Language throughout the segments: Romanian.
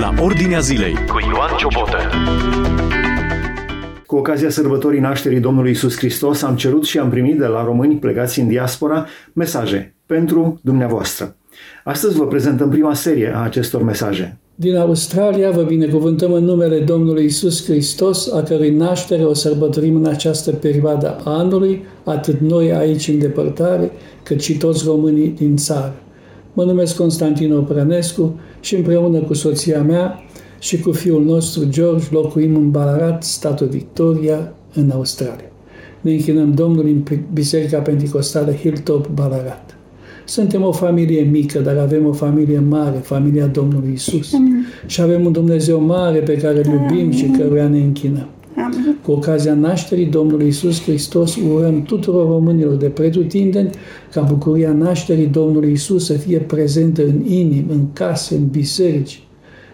la Ordinea Zilei cu Ioan Ciobotă. Cu ocazia sărbătorii nașterii Domnului Isus Hristos am cerut și am primit de la români plegați în diaspora mesaje pentru dumneavoastră. Astăzi vă prezentăm prima serie a acestor mesaje. Din Australia vă binecuvântăm în numele Domnului Isus Hristos, a cărui naștere o sărbătorim în această perioadă a anului, atât noi aici în depărtare, cât și toți românii din țară. Mă numesc Constantin Oprănescu și împreună cu soția mea și cu fiul nostru George locuim în Ballarat, statul Victoria, în Australia. Ne închinăm Domnului în Biserica Pentecostală Hilltop, Ballarat. Suntem o familie mică, dar avem o familie mare, familia Domnului Isus. Și avem un Dumnezeu mare pe care îl iubim și căruia ne închinăm. Amin. Cu ocazia nașterii Domnului Isus Hristos, urăm tuturor românilor de pretutindeni ca bucuria nașterii Domnului Isus să fie prezentă în inimi, în case, în biserici.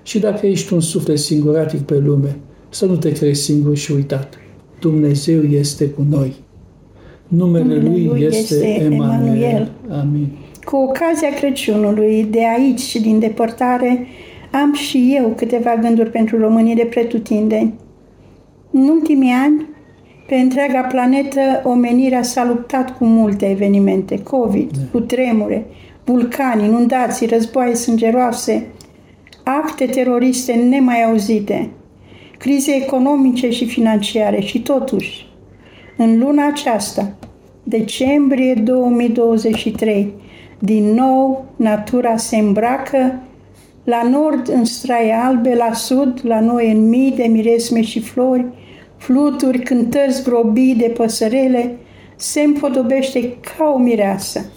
Și dacă ești un suflet singuratic pe lume, să nu te crezi singur și uitat. Dumnezeu este cu noi. Numele, Numele Lui Lui este, este Emanuel. Emanuel. Amin. Cu ocazia Crăciunului, de aici și din depărtare, am și eu câteva gânduri pentru românii de pretutindeni. În ultimii ani, pe întreaga planetă, omenirea s-a luptat cu multe evenimente, COVID, cu tremure, vulcani, inundații, războaie sângeroase, acte teroriste nemai auzite, crize economice și financiare. Și totuși, în luna aceasta, decembrie 2023, din nou natura se îmbracă la nord în straie albe, la sud, la noi în mii de miresme și flori, fluturi, cântări zgrobii de păsărele, se împodobește ca o mireasă.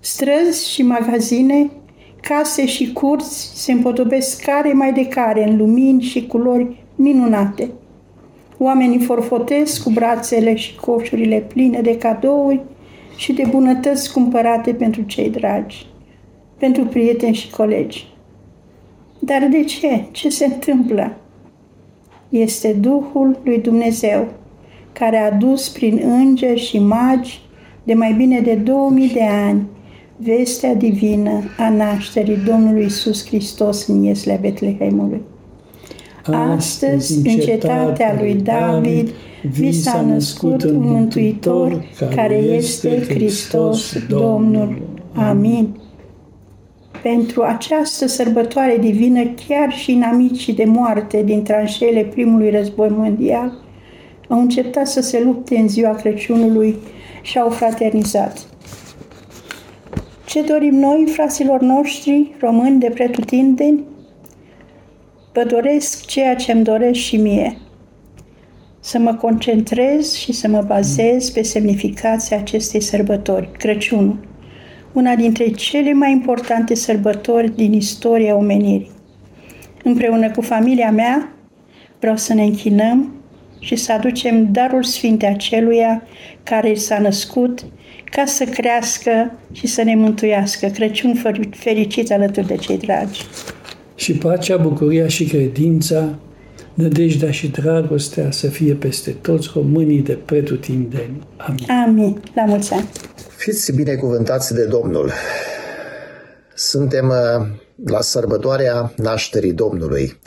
Străzi și magazine, case și curți se împodobesc care mai de care în lumini și culori minunate. Oamenii forfotesc cu brațele și coșurile pline de cadouri și de bunătăți cumpărate pentru cei dragi, pentru prieteni și colegi. Dar de ce? Ce se întâmplă? Este Duhul lui Dumnezeu, care a dus prin îngeri și magi de mai bine de 2000 de ani vestea divină a nașterii Domnului Isus Hristos în Ieslea Betlehemului. Astăzi, în cetatea lui David, vi s-a născut un Mântuitor care este Hristos Domnul. Amin. Pentru această sărbătoare divină, chiar și în amicii de moarte din tranșele primului război mondial, au încetat să se lupte în ziua Crăciunului și au fraternizat. Ce dorim noi, fraților noștri, români de pretutindeni? Vă doresc ceea ce îmi doresc și mie. Să mă concentrez și să mă bazez pe semnificația acestei sărbători, Crăciunul, una dintre cele mai importante sărbători din istoria omenirii. Împreună cu familia mea, vreau să ne închinăm și să aducem darul sfinte aceluia care s-a născut ca să crească și să ne mântuiască. Crăciun fericit alături de cei dragi. Și pacea, bucuria și credința, nădejdea și dragostea să fie peste toți românii de pretutindeni. Amin. Amin. La mulți ani. Fiți binecuvântați de Domnul. Suntem uh, la sărbătoarea nașterii Domnului.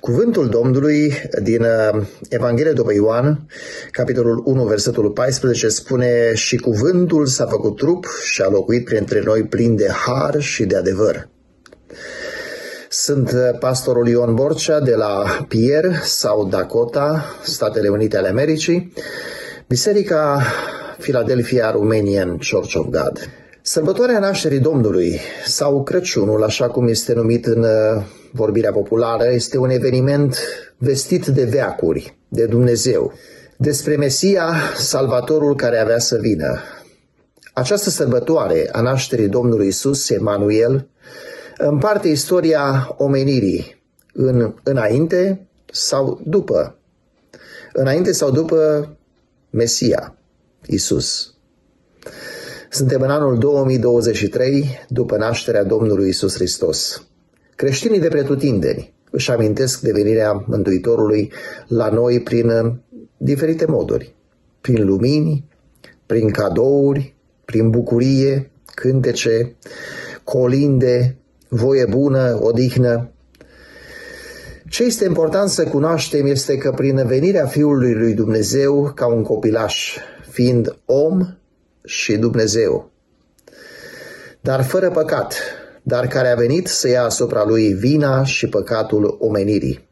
Cuvântul Domnului din uh, Evanghelia după Ioan, capitolul 1, versetul 14, spune Și cuvântul s-a făcut trup și a locuit printre noi plin de har și de adevăr. Sunt uh, pastorul Ion Borcea de la Pierre sau Dakota, Statele Unite ale Americii, Biserica Philadelphia Romanian Church of God. Sărbătoarea nașterii Domnului sau Crăciunul, așa cum este numit în uh, vorbirea populară, este un eveniment vestit de veacuri, de Dumnezeu, despre Mesia, Salvatorul care avea să vină. Această sărbătoare a nașterii Domnului Isus, Emanuel, împarte istoria omenirii în înainte sau după. Înainte sau după Mesia, Isus. Suntem în anul 2023, după nașterea Domnului Isus Hristos. Creștinii de pretutindeni își amintesc de venirea Mântuitorului la noi prin diferite moduri. Prin lumini, prin cadouri, prin bucurie, cântece, colinde, voie bună, odihnă. Ce este important să cunoaștem este că prin venirea Fiului lui Dumnezeu ca un copilaș, fiind om și Dumnezeu, dar fără păcat, dar care a venit să ia asupra lui vina și păcatul omenirii.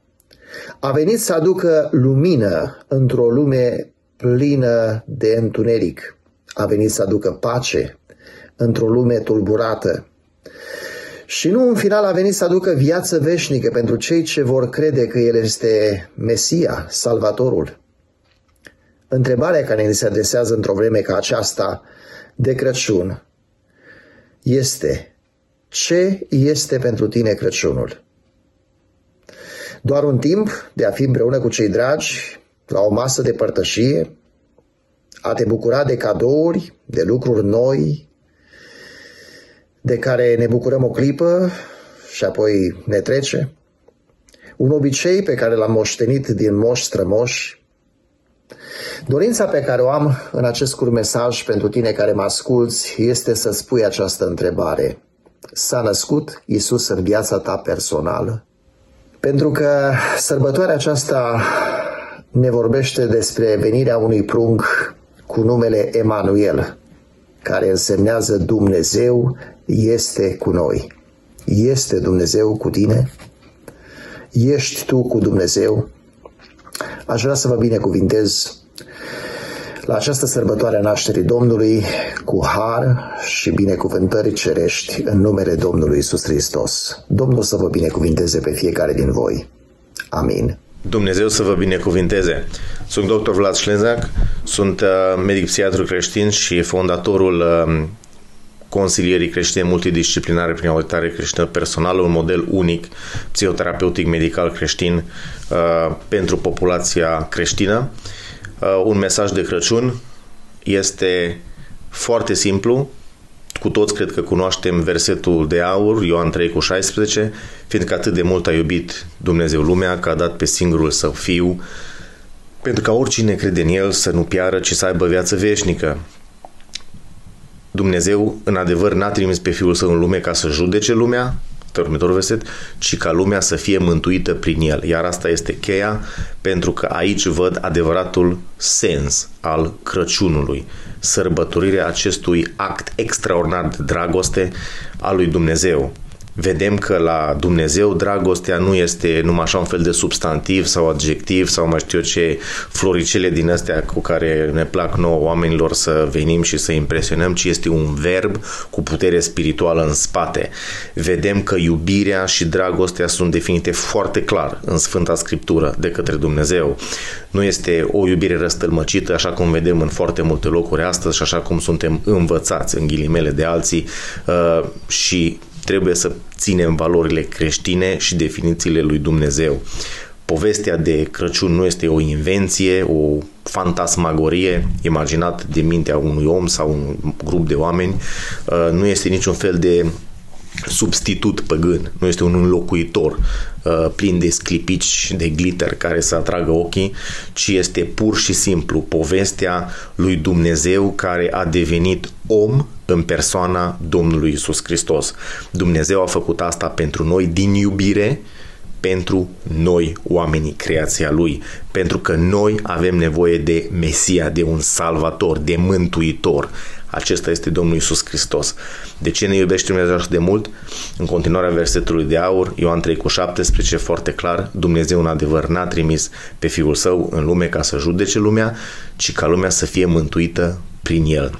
A venit să aducă lumină într-o lume plină de întuneric. A venit să aducă pace într-o lume tulburată. Și nu în final a venit să aducă viață veșnică pentru cei ce vor crede că El este Mesia, Salvatorul. Întrebarea care ne se adresează într-o vreme ca aceasta de Crăciun este ce este pentru tine Crăciunul? Doar un timp de a fi împreună cu cei dragi, la o masă de părtășie, a te bucura de cadouri, de lucruri noi, de care ne bucurăm o clipă și apoi ne trece. Un obicei pe care l-am moștenit din moși strămoși. Dorința pe care o am în acest scurt mesaj pentru tine care mă asculți este să spui această întrebare. S-a născut Isus în viața ta personală? Pentru că sărbătoarea aceasta ne vorbește despre venirea unui prunc cu numele Emanuel, care însemnează Dumnezeu este cu noi. Este Dumnezeu cu tine? Ești tu cu Dumnezeu? Aș vrea să vă binecuvintez la această sărbătoare a nașterii Domnului cu har și binecuvântări cerești în numele Domnului Isus Hristos. Domnul să vă binecuvinteze pe fiecare din voi. Amin. Dumnezeu să vă binecuvinteze. Sunt dr. Vlad Șlezac, sunt uh, medic psihiatru creștin și fondatorul uh, consilierii creștine multidisciplinare prin auditare creștină personală, un model unic psihoterapeutic medical creștin uh, pentru populația creștină. Uh, un mesaj de Crăciun este foarte simplu, cu toți cred că cunoaștem versetul de aur, Ioan 3 cu 16, fiindcă atât de mult a iubit Dumnezeu lumea că a dat pe singurul său fiu, pentru ca oricine crede în el să nu piară, ci să aibă viață veșnică. Dumnezeu, în adevăr, n-a trimis pe Fiul Său în lume ca să judece lumea, următorul verset, ci ca lumea să fie mântuită prin el. Iar asta este cheia, pentru că aici văd adevăratul sens al Crăciunului, sărbătorirea acestui act extraordinar de dragoste al lui Dumnezeu vedem că la Dumnezeu dragostea nu este numai așa un fel de substantiv sau adjectiv sau mai știu eu ce floricele din astea cu care ne plac nouă oamenilor să venim și să impresionăm, ci este un verb cu putere spirituală în spate. Vedem că iubirea și dragostea sunt definite foarte clar în Sfânta Scriptură de către Dumnezeu. Nu este o iubire răstălmăcită, așa cum vedem în foarte multe locuri astăzi și așa cum suntem învățați în ghilimele de alții uh, și trebuie să ținem valorile creștine și definițiile lui Dumnezeu. Povestea de Crăciun nu este o invenție, o fantasmagorie imaginat de mintea unui om sau un grup de oameni, uh, nu este niciun fel de substitut păgân, nu este un înlocuitor uh, plin de sclipici, de glitter care să atragă ochii, ci este pur și simplu povestea lui Dumnezeu care a devenit om în persoana Domnului Isus Hristos. Dumnezeu a făcut asta pentru noi din iubire, pentru noi, oamenii, creația Lui, pentru că noi avem nevoie de Mesia, de un salvator, de mântuitor. Acesta este Domnul Isus Hristos. De ce ne iubește Dumnezeu așa de mult? În continuarea versetului de aur, Ioan 3 cu 17, foarte clar, Dumnezeu în adevăr n-a trimis pe Fiul Său în lume ca să judece lumea, ci ca lumea să fie mântuită prin El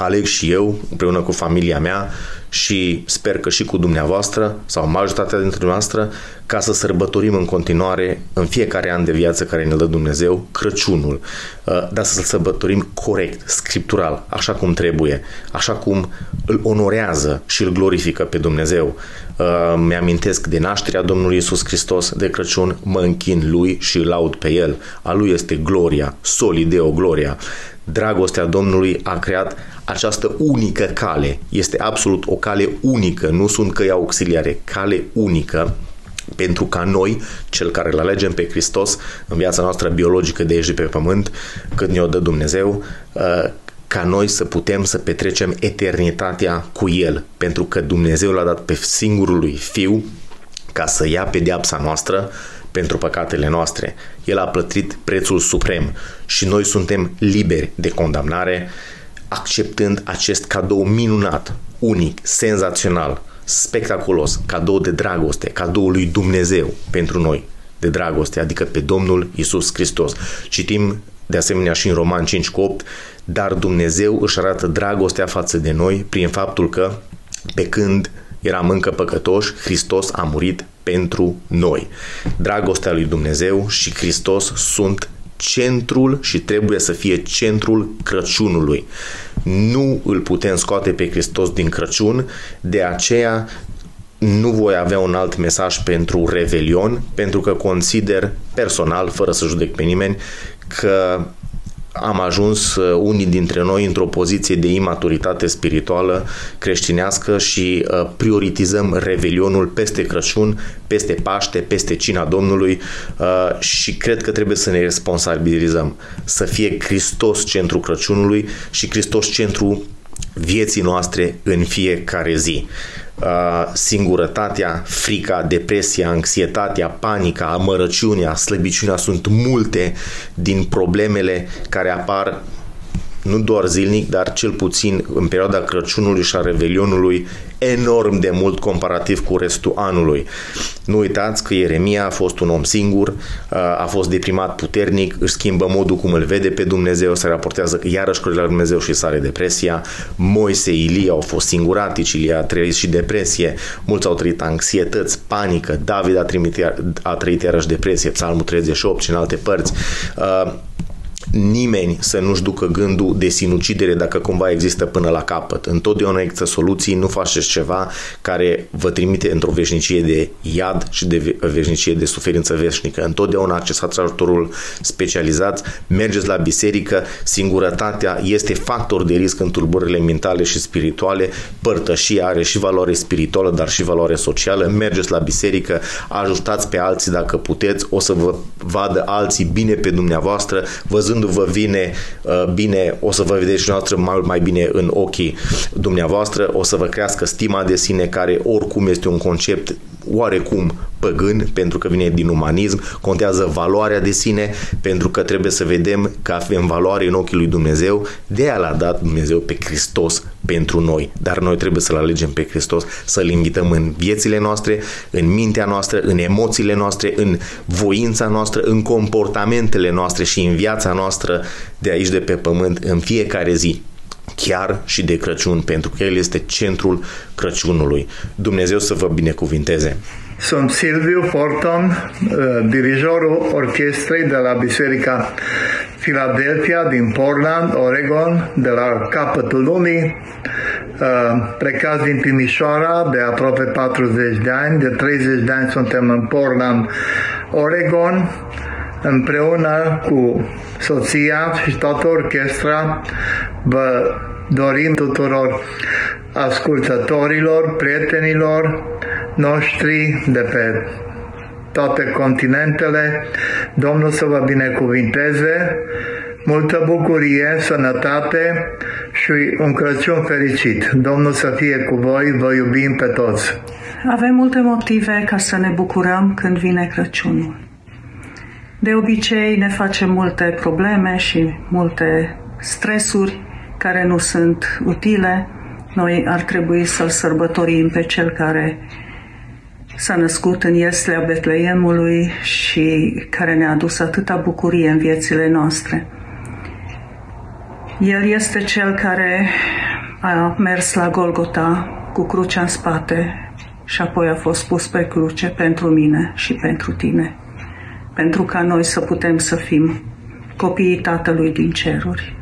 aleg și eu, împreună cu familia mea și sper că și cu dumneavoastră sau majoritatea dintre noastră, ca să sărbătorim în continuare în fiecare an de viață care ne dă Dumnezeu Crăciunul, uh, dar să-l sărbătorim corect, scriptural, așa cum trebuie, așa cum îl onorează și îl glorifică pe Dumnezeu. Uh, mi-amintesc de nașterea Domnului Isus Hristos de Crăciun, mă închin lui și îl laud pe el. A lui este gloria, solideo gloria dragostea Domnului a creat această unică cale. Este absolut o cale unică, nu sunt căi auxiliare, cale unică pentru ca noi, cel care îl alegem pe Hristos în viața noastră biologică de aici pe pământ, când ne-o dă Dumnezeu, uh, ca noi să putem să petrecem eternitatea cu El, pentru că Dumnezeu l-a dat pe singurul lui Fiu ca să ia pedeapsa noastră pentru păcatele noastre. El a plătit prețul suprem și noi suntem liberi de condamnare acceptând acest cadou minunat, unic, senzațional, spectaculos, cadou de dragoste, cadou lui Dumnezeu pentru noi de dragoste, adică pe Domnul Isus Hristos. Citim de asemenea și în Roman 5 cu 8, dar Dumnezeu își arată dragostea față de noi prin faptul că pe când eram încă păcătoși, Hristos a murit pentru noi. Dragostea lui Dumnezeu și Hristos sunt centrul și trebuie să fie centrul Crăciunului. Nu îl putem scoate pe Hristos din Crăciun, de aceea nu voi avea un alt mesaj pentru Revelion, pentru că consider personal, fără să judec pe nimeni, că am ajuns uh, unii dintre noi într-o poziție de imaturitate spirituală creștinească și uh, prioritizăm Revelionul peste Crăciun, peste Paște, peste Cina Domnului uh, și cred că trebuie să ne responsabilizăm, să fie Hristos centru Crăciunului și Hristos centru vieții noastre în fiecare zi. Uh, singurătatea, frica, depresia, anxietatea, panica, amărăciunea, slăbiciunea sunt multe din problemele care apar nu doar zilnic, dar cel puțin în perioada Crăciunului și a Revelionului enorm de mult comparativ cu restul anului. Nu uitați că Ieremia a fost un om singur, a fost deprimat puternic, își schimbă modul cum îl vede pe Dumnezeu, se raportează că iarăși la Dumnezeu și sare depresia. Moise, Ilie au fost singuratici, Ilie a trăit și depresie, mulți au trăit anxietăți, panică, David a, trimit, a trăit iarăși depresie, Psalmul 38 și în alte părți nimeni să nu-și ducă gândul de sinucidere dacă cumva există până la capăt. Întotdeauna există soluții, nu faceți ceva care vă trimite într-o veșnicie de iad și de veșnicie de suferință veșnică. Întotdeauna accesați ajutorul specializat, mergeți la biserică, singurătatea este factor de risc în tulburările mentale și spirituale, părtășia are și valoare spirituală, dar și valoare socială, mergeți la biserică, ajutați pe alții dacă puteți, o să vă vadă alții bine pe dumneavoastră, văzând văzându-vă vine uh, bine, o să vă vedeți și noastră mai, mai bine în ochii dumneavoastră, o să vă crească stima de sine, care oricum este un concept oarecum păgân, pentru că vine din umanism, contează valoarea de sine, pentru că trebuie să vedem că avem valoare în ochii lui Dumnezeu, de aia l-a dat Dumnezeu pe Hristos pentru noi, dar noi trebuie să-L alegem pe Hristos, să-L invităm în viețile noastre, în mintea noastră, în emoțiile noastre, în voința noastră, în comportamentele noastre și în viața noastră de aici de pe pământ în fiecare zi chiar și de Crăciun, pentru că El este centrul Crăciunului. Dumnezeu să vă binecuvinteze! Sunt Silviu Forton, uh, dirijorul orchestrei de la Biserica Philadelphia din Portland, Oregon, de la capătul lumii, uh, plecați din Timișoara de aproape 40 de ani, de 30 de ani suntem în Portland, Oregon, împreună cu soția și toată orchestra. Vă dorim tuturor ascultătorilor, prietenilor noștri de pe toate continentele, Domnul să vă binecuvinteze, multă bucurie, sănătate și un Crăciun fericit. Domnul să fie cu voi, vă iubim pe toți. Avem multe motive ca să ne bucurăm când vine Crăciunul. De obicei ne facem multe probleme și multe stresuri care nu sunt utile. Noi ar trebui să-L sărbătorim pe Cel care s-a născut în Ieslea Betleemului și care ne-a adus atâta bucurie în viețile noastre. El este Cel care a mers la Golgota cu crucea în spate și apoi a fost pus pe cruce pentru mine și pentru tine pentru ca noi să putem să fim copiii Tatălui din ceruri.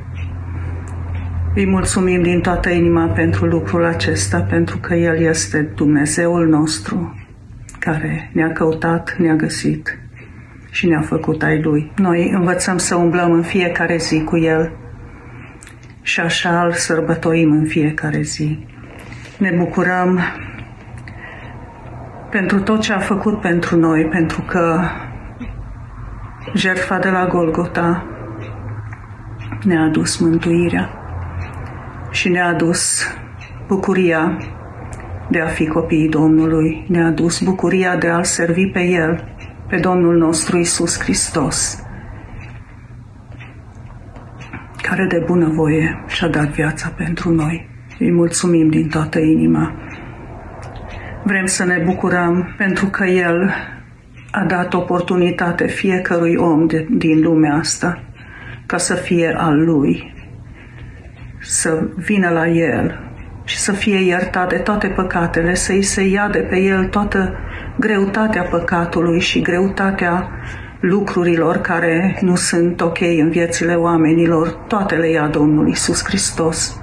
Îi mulțumim din toată inima pentru lucrul acesta, pentru că El este Dumnezeul nostru care ne-a căutat, ne-a găsit și ne-a făcut ai Lui. Noi învățăm să umblăm în fiecare zi cu El și așa îl sărbătoim în fiecare zi. Ne bucurăm pentru tot ce a făcut pentru noi, pentru că Jertfa de la Golgota ne-a adus mântuirea și ne-a adus bucuria de a fi copiii Domnului, ne-a adus bucuria de a-L servi pe El pe Domnul nostru Isus Hristos, care de bunăvoie și-a dat viața pentru noi. Îi mulțumim din toată inima. Vrem să ne bucurăm pentru că El a dat oportunitate fiecărui om de, din lumea asta ca să fie al Lui, să vină la El și să fie iertat de toate păcatele, să îi se ia de pe El toată greutatea păcatului și greutatea lucrurilor care nu sunt ok în viețile oamenilor, toate le ia Domnul Isus Hristos.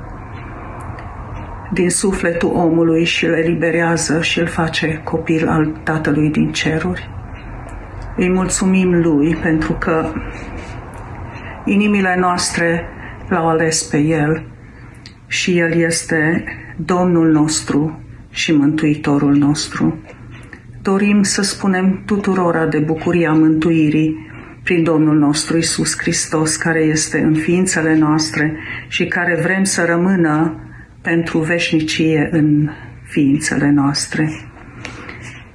Din sufletul omului și le liberează și îl face copil al Tatălui din ceruri. Îi mulțumim Lui pentru că inimile noastre l-au ales pe El și El este Domnul nostru și Mântuitorul nostru. Dorim să spunem tuturora de bucuria mântuirii prin Domnul nostru Isus Hristos, care este în ființele noastre și care vrem să rămână pentru veșnicie în ființele noastre.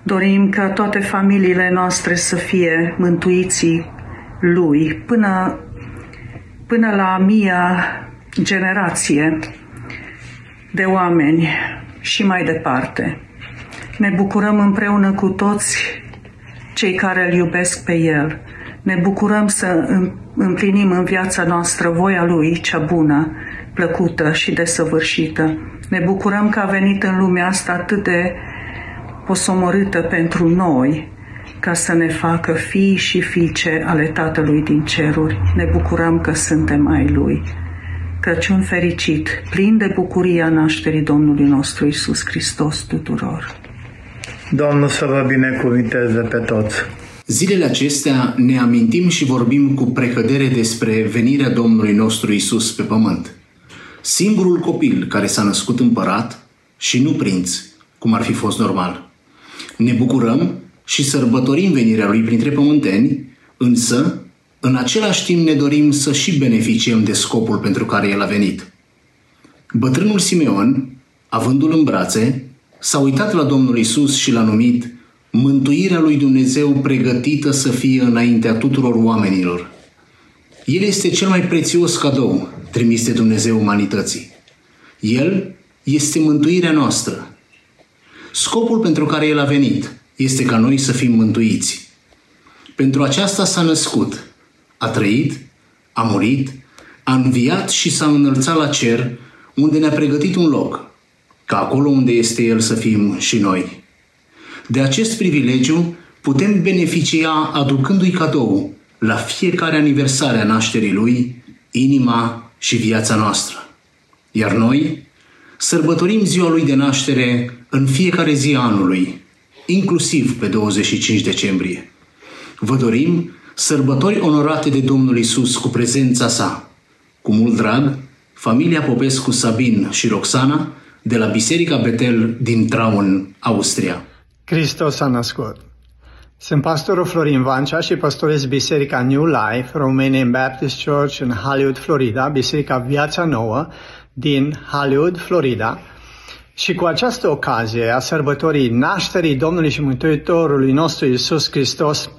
Dorim ca toate familiile noastre să fie mântuiții Lui până, până la mia generație de oameni și mai departe. Ne bucurăm împreună cu toți cei care îl iubesc pe El. Ne bucurăm să împlinim în viața noastră voia Lui cea bună, plăcută și desăvârșită. Ne bucurăm că a venit în lumea asta atât de posomorâtă pentru noi, ca să ne facă fii și fiice ale Tatălui din ceruri. Ne bucurăm că suntem ai Lui. Crăciun fericit, plin de bucuria nașterii Domnului nostru Isus Hristos tuturor. Domnul să vă binecuvinteze pe toți. Zilele acestea ne amintim și vorbim cu precădere despre venirea Domnului nostru Isus pe pământ. Singurul copil care s-a născut împărat și nu prinț, cum ar fi fost normal. Ne bucurăm și sărbătorim venirea lui printre pământeni, însă, în același timp ne dorim să și beneficiem de scopul pentru care el a venit. Bătrânul Simeon, avându-l în brațe, s-a uitat la Domnul Isus și l-a numit mântuirea lui Dumnezeu pregătită să fie înaintea tuturor oamenilor. El este cel mai prețios cadou trimis de Dumnezeu umanității. El este mântuirea noastră. Scopul pentru care El a venit este ca noi să fim mântuiți. Pentru aceasta s-a născut, a trăit, a murit, a înviat și s-a înălțat la cer, unde ne-a pregătit un loc, ca acolo unde este El să fim și noi. De acest privilegiu putem beneficia aducându-i cadou la fiecare aniversare a nașterii Lui, inima și viața noastră. Iar noi sărbătorim ziua Lui de naștere în fiecare zi a anului, inclusiv pe 25 decembrie. Vă dorim sărbători onorate de Domnul Isus cu prezența sa. Cu mult drag, familia Popescu Sabin și Roxana de la Biserica Betel din Traun, Austria. Hristos a născut. Sunt pastorul Florin Vancea și pastorez Biserica New Life, Romanian Baptist Church în Hollywood, Florida, Biserica Viața Nouă din Hollywood, Florida. Și cu această ocazie a sărbătorii nașterii Domnului și Mântuitorului nostru Isus Hristos,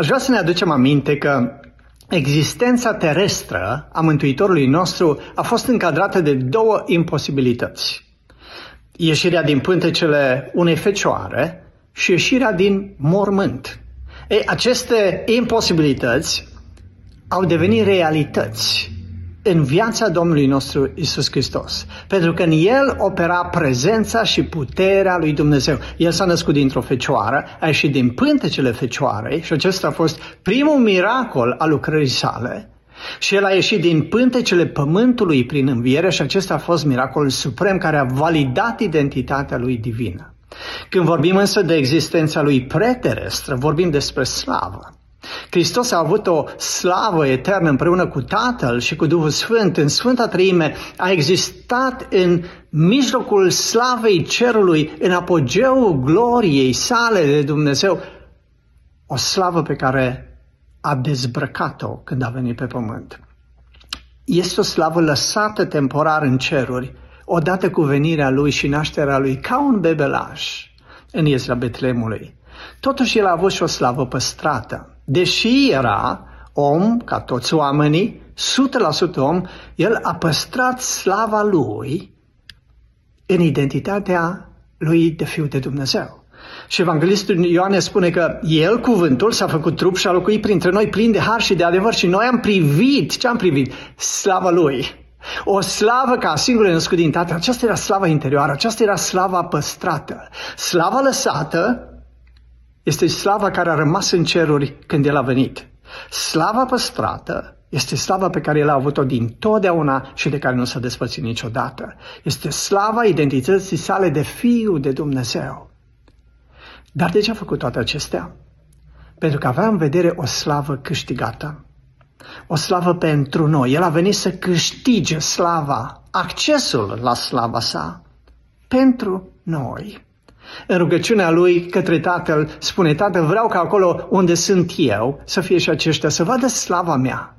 aș vrea să ne aducem aminte că existența terestră a Mântuitorului nostru a fost încadrată de două imposibilități. Ieșirea din pântecele unei fecioare și ieșirea din mormânt. Ei, aceste imposibilități au devenit realități în viața Domnului nostru Isus Hristos. Pentru că în El opera prezența și puterea lui Dumnezeu. El s-a născut dintr-o fecioară, a ieșit din pântecele fecioarei și acesta a fost primul miracol al lucrării sale. Și el a ieșit din pântecele pământului prin înviere și acesta a fost miracolul suprem care a validat identitatea lui divină. Când vorbim însă de existența lui preterestră, vorbim despre slavă. Hristos a avut o slavă eternă împreună cu Tatăl și cu Duhul Sfânt în Sfânta Treime, a existat în mijlocul slavei cerului, în apogeul gloriei sale de Dumnezeu, o slavă pe care a dezbrăcat-o când a venit pe pământ. Este o slavă lăsată temporar în ceruri, odată cu venirea lui și nașterea lui, ca un bebelaș în Iezra Betlemului. Totuși el a avut și o slavă păstrată. Deși era om, ca toți oamenii, 100% om, el a păstrat slava lui în identitatea lui de Fiul de Dumnezeu. Și Evanghelistul Ioane spune că El, cuvântul, s-a făcut trup și a locuit printre noi plin de har și de adevăr și noi am privit, ce am privit? Slava Lui. O slavă ca singură născut din Tatăl. Aceasta era slava interioară, aceasta era slava păstrată. Slava lăsată este slava care a rămas în ceruri când El a venit. Slava păstrată este slava pe care El a avut-o din totdeauna și de care nu s-a despățit niciodată. Este slava identității sale de Fiu de Dumnezeu. Dar de ce a făcut toate acestea? Pentru că avea în vedere o slavă câștigată. O slavă pentru noi. El a venit să câștige slava, accesul la slava sa pentru noi. În rugăciunea lui către Tatăl spune, Tatăl, vreau ca acolo unde sunt eu să fie și aceștia, să vadă slava mea.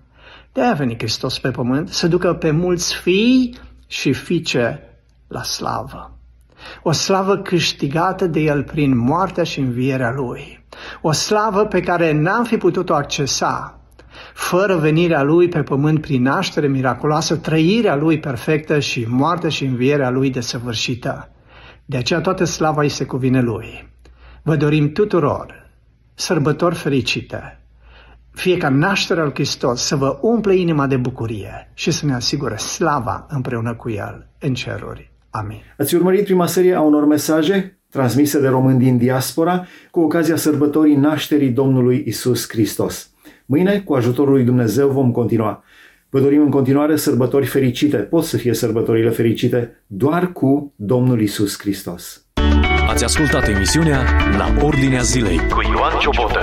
De a venit Hristos pe pământ, să ducă pe mulți fii și fiice la slavă. O slavă câștigată de El prin moartea și învierea Lui. O slavă pe care n-am fi putut-o accesa fără venirea Lui pe pământ prin naștere miraculoasă, trăirea Lui perfectă și moartea și învierea Lui desăvârșită. De aceea toată slava îi se cuvine Lui. Vă dorim tuturor sărbători fericite, fie ca nașterea lui Hristos să vă umple inima de bucurie și să ne asigure slava împreună cu El în ceruri. Amin. Ați urmărit prima serie a unor mesaje transmise de români din diaspora cu ocazia sărbătorii nașterii Domnului Isus Hristos. Mâine, cu ajutorul lui Dumnezeu, vom continua. Vă dorim în continuare sărbători fericite. Pot să fie sărbătorile fericite doar cu Domnul Isus Hristos. Ați ascultat emisiunea La Ordinea Zilei cu Ioan Ciobotă.